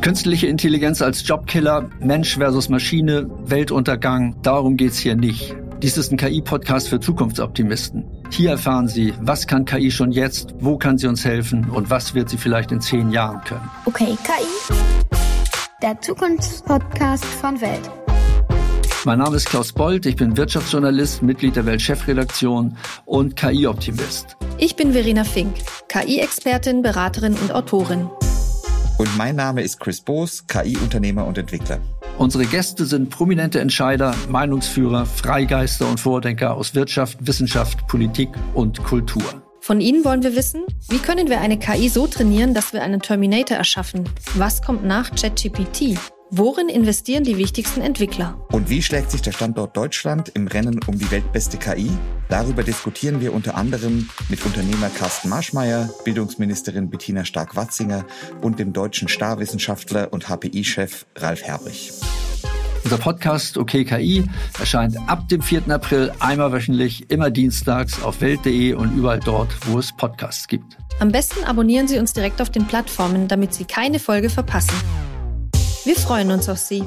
Künstliche Intelligenz als Jobkiller, Mensch versus Maschine, Weltuntergang, darum geht's hier nicht. Dies ist ein KI-Podcast für Zukunftsoptimisten. Hier erfahren Sie, was kann KI schon jetzt, wo kann sie uns helfen und was wird sie vielleicht in zehn Jahren können. Okay, KI, der Zukunftspodcast von Welt. Mein Name ist Klaus Bold, ich bin Wirtschaftsjournalist, Mitglied der Weltchefredaktion und KI-Optimist. Ich bin Verena Fink, KI-Expertin, Beraterin und Autorin. Und mein Name ist Chris Boos, KI-Unternehmer und Entwickler. Unsere Gäste sind prominente Entscheider, Meinungsführer, Freigeister und Vordenker aus Wirtschaft, Wissenschaft, Politik und Kultur. Von Ihnen wollen wir wissen, wie können wir eine KI so trainieren, dass wir einen Terminator erschaffen? Was kommt nach ChatGPT? Worin investieren die wichtigsten Entwickler? Und wie schlägt sich der Standort Deutschland im Rennen um die weltbeste KI? Darüber diskutieren wir unter anderem mit Unternehmer Carsten Marschmeier, Bildungsministerin Bettina Stark-Watzinger und dem deutschen Starwissenschaftler und HPI-Chef Ralf Herbrich. Unser Podcast OK KI erscheint ab dem 4. April einmal wöchentlich, immer dienstags auf welt.de und überall dort, wo es Podcasts gibt. Am besten abonnieren Sie uns direkt auf den Plattformen, damit Sie keine Folge verpassen. Wir freuen uns auf Sie.